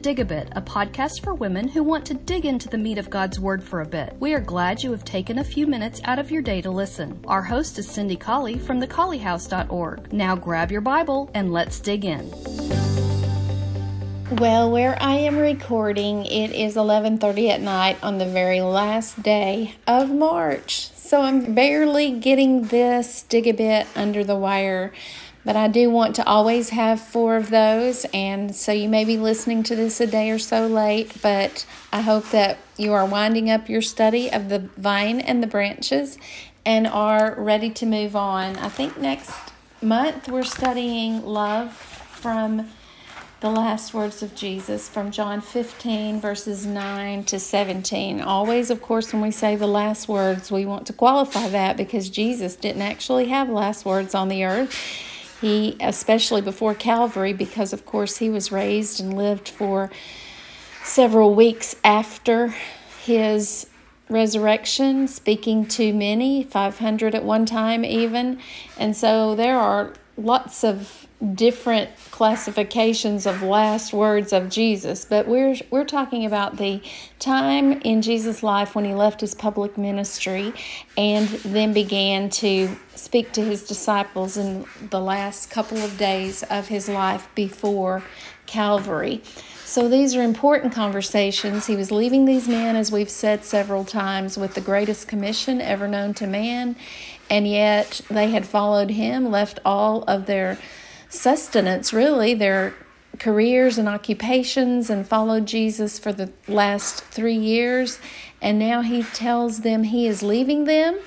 Dig a Bit, a podcast for women who want to dig into the meat of God's Word for a bit. We are glad you have taken a few minutes out of your day to listen. Our host is Cindy Colley from thecolleyhouse.org. Now grab your Bible and let's dig in. Well, where I am recording, it is 11:30 at night on the very last day of March. So I'm barely getting this dig a bit under the wire but I do want to always have four of those. And so you may be listening to this a day or so late, but I hope that you are winding up your study of the vine and the branches and are ready to move on. I think next month we're studying love from the last words of Jesus from John 15, verses 9 to 17. Always, of course, when we say the last words, we want to qualify that because Jesus didn't actually have last words on the earth. He, especially before Calvary, because of course he was raised and lived for several weeks after his resurrection, speaking to many, 500 at one time even. And so there are lots of different classifications of last words of Jesus, but we're we're talking about the time in Jesus' life when he left his public ministry and then began to speak to his disciples in the last couple of days of his life before Calvary. So these are important conversations. He was leaving these men, as we've said several times, with the greatest commission ever known to man, and yet they had followed him, left all of their sustenance, really, their careers and occupations, and followed Jesus for the last three years. And now he tells them he is leaving them.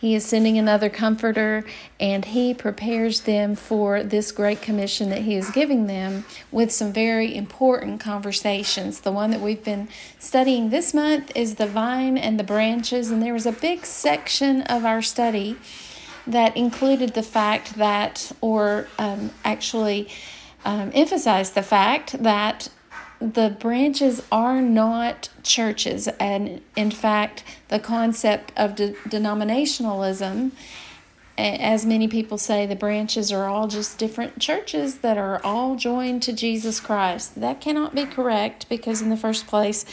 He is sending another comforter, and he prepares them for this great commission that he is giving them with some very important conversations. The one that we've been studying this month is the vine and the branches, and there was a big section of our study that included the fact that, or um, actually um, emphasized the fact that the branches are not churches. And in fact, the concept of de- denominationalism, as many people say, the branches are all just different churches that are all joined to Jesus Christ. That cannot be correct because, in the first place,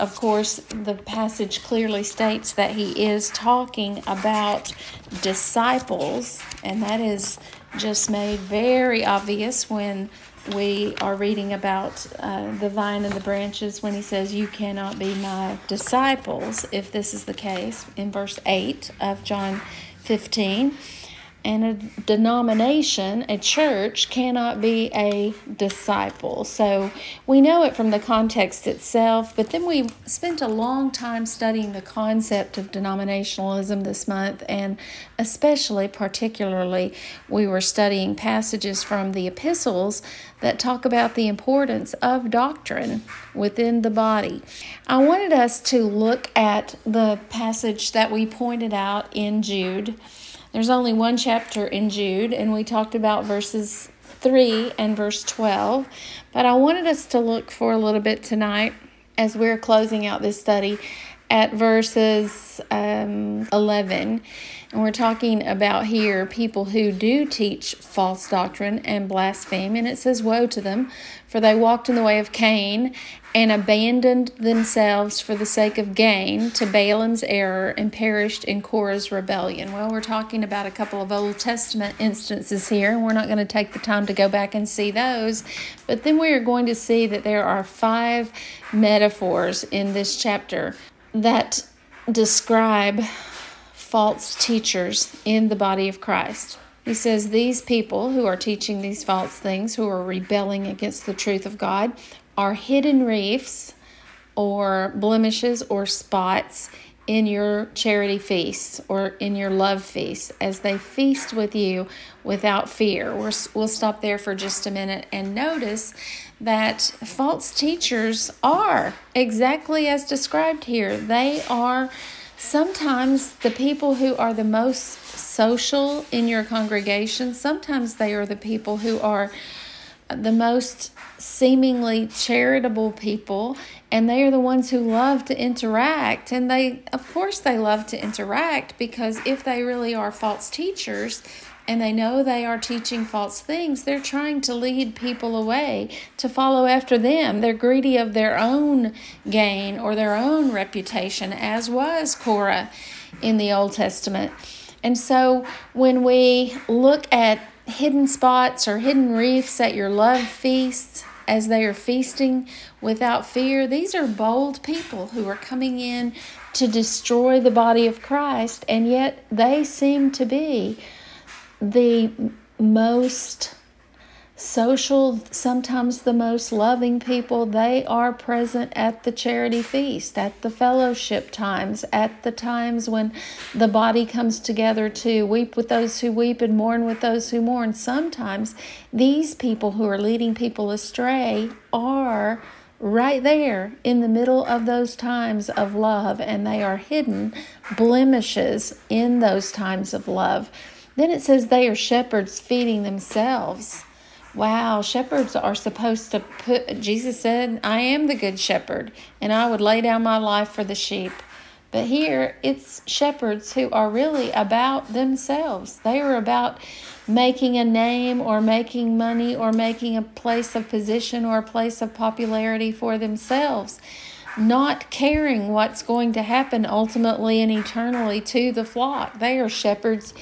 of course, the passage clearly states that he is talking about disciples, and that is just made very obvious when we are reading about uh, the vine and the branches when he says, You cannot be my disciples, if this is the case, in verse 8 of John 15. And a denomination, a church, cannot be a disciple. So we know it from the context itself, but then we spent a long time studying the concept of denominationalism this month, and especially, particularly, we were studying passages from the epistles that talk about the importance of doctrine within the body. I wanted us to look at the passage that we pointed out in Jude. There's only one chapter in Jude, and we talked about verses 3 and verse 12. But I wanted us to look for a little bit tonight as we're closing out this study at verses um, 11. And we're talking about here people who do teach false doctrine and blaspheme. And it says, Woe to them, for they walked in the way of Cain and abandoned themselves for the sake of gain to Balaam's error and perished in Korah's rebellion. Well, we're talking about a couple of Old Testament instances here, and we're not going to take the time to go back and see those. But then we are going to see that there are five metaphors in this chapter that describe false teachers in the body of Christ. He says these people who are teaching these false things, who are rebelling against the truth of God, are hidden reefs or blemishes or spots in your charity feasts or in your love feasts as they feast with you without fear. We're, we'll stop there for just a minute and notice that false teachers are exactly as described here. They are sometimes the people who are the most social in your congregation, sometimes they are the people who are the most seemingly charitable people and they are the ones who love to interact and they of course they love to interact because if they really are false teachers and they know they are teaching false things, they're trying to lead people away to follow after them. They're greedy of their own gain or their own reputation, as was Korah in the Old Testament. And so when we look at hidden spots or hidden reefs at your love feasts, as they are feasting without fear, these are bold people who are coming in to destroy the body of Christ, and yet they seem to be the most social, sometimes the most loving people. They are present at the charity feast, at the fellowship times, at the times when the body comes together to weep with those who weep and mourn with those who mourn. Sometimes these people who are leading people astray are right there in the middle of those times of love, and they are hidden blemishes in those times of love. Then it says they are shepherds feeding themselves. Wow, shepherds are supposed to put, Jesus said, I am the good shepherd, and I would lay down my life for the sheep. But here it's shepherds who are really about themselves. They are about making a name or making money or making a place of position or a place of popularity for themselves, not caring what's going to happen ultimately and eternally to the flock. They are shepherds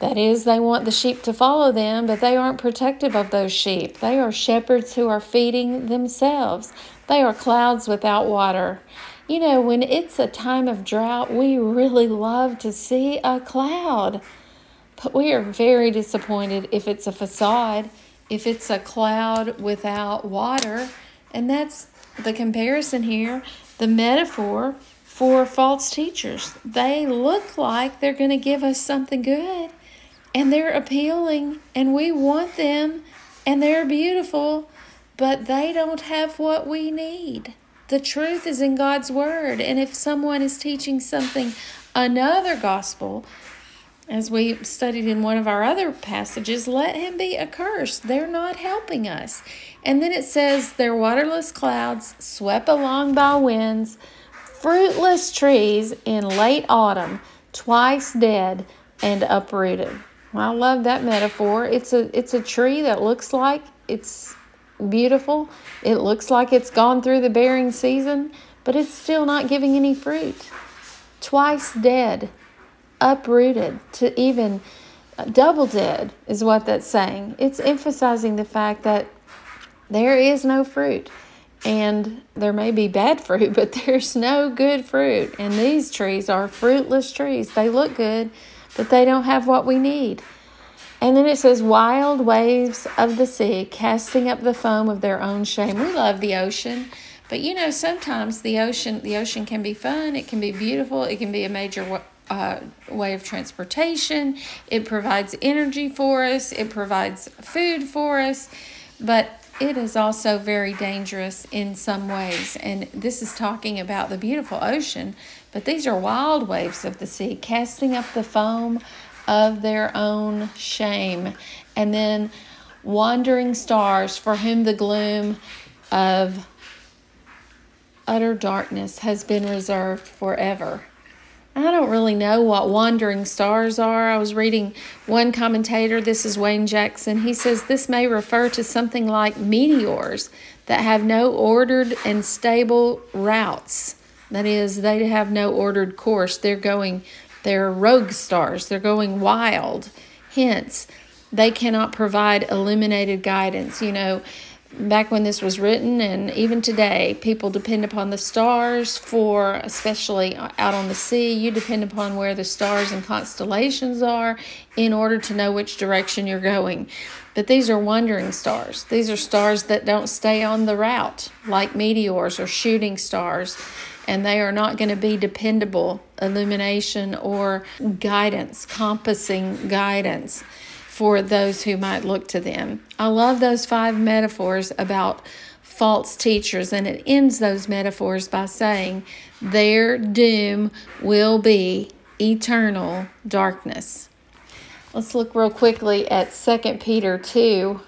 that is, they want the sheep to follow them, but they aren't protective of those sheep. They are shepherds who are feeding themselves. They are clouds without water. You know, when it's a time of drought, we really love to see a cloud. But we are very disappointed if it's a facade, if it's a cloud without water. And that's the comparison here, the metaphor for false teachers. They look like they're going to give us something good, and they're appealing and we want them and they're beautiful, but they don't have what we need. The truth is in God's word. And if someone is teaching something, another gospel, as we studied in one of our other passages, let him be accursed. They're not helping us. And then it says, they're waterless clouds swept along by winds, fruitless trees in late autumn, twice dead and uprooted. I love that metaphor. It's a it's a tree that looks like it's beautiful. It looks like it's gone through the bearing season, but it's still not giving any fruit. Twice dead, uprooted to even uh, double dead is what that's saying. It's emphasizing the fact that there is no fruit. And there may be bad fruit, but there's no good fruit. And these trees are fruitless trees. They look good, but they don't have what we need. And then it says, wild waves of the sea casting up the foam of their own shame. We love the ocean, but you know, sometimes the ocean, the ocean can be fun. It can be beautiful. It can be a major uh, way of transportation. It provides energy for us. It provides food for us, but it is also very dangerous in some ways. And this is talking about the beautiful ocean, but these are wild waves of the sea, casting up the foam of their own shame. And then wandering stars for whom the gloom of utter darkness has been reserved forever. I don't really know what wandering stars are. I was reading one commentator, this is Wayne Jackson. He says this may refer to something like meteors that have no ordered and stable routes. That is, they have no ordered course. They're going, they're rogue stars, they're going wild. Hence, they cannot provide illuminated guidance. You know, back when this was written and even today people depend upon the stars for especially uh, out on the sea. You depend upon where the stars and constellations are in order to know which direction you're going. But these are wandering stars. These are stars that don't stay on the route like meteors or shooting stars. And they are not going to be dependable illumination or guidance compassing guidance for those who might look to them. I love those five metaphors about false teachers, and it ends those metaphors by saying, Their doom will be eternal darkness. Let's look real quickly at 2 Peter 2,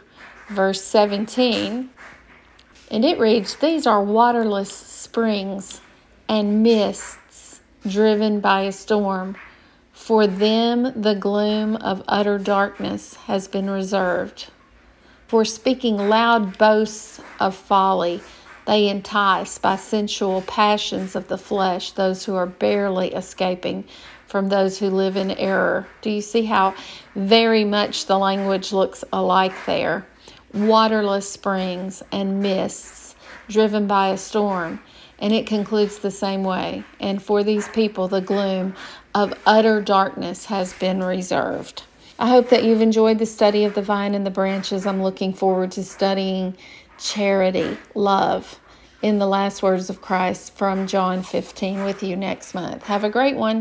verse 17. And it reads, These are waterless springs and mists driven by a storm For them, the gloom of utter darkness has been reserved. For speaking loud boasts of folly, they entice by sensual passions of the flesh those who are barely escaping from those who live in error. Do you see how very much the language looks alike there? Waterless springs and mists driven by a storm. And it concludes the same way. And for these people, the gloom of utter darkness has been reserved. I hope that you've enjoyed the study of the vine and the branches. I'm looking forward to studying charity, love in the last words of Christ from John 15 with you next month. Have a great one.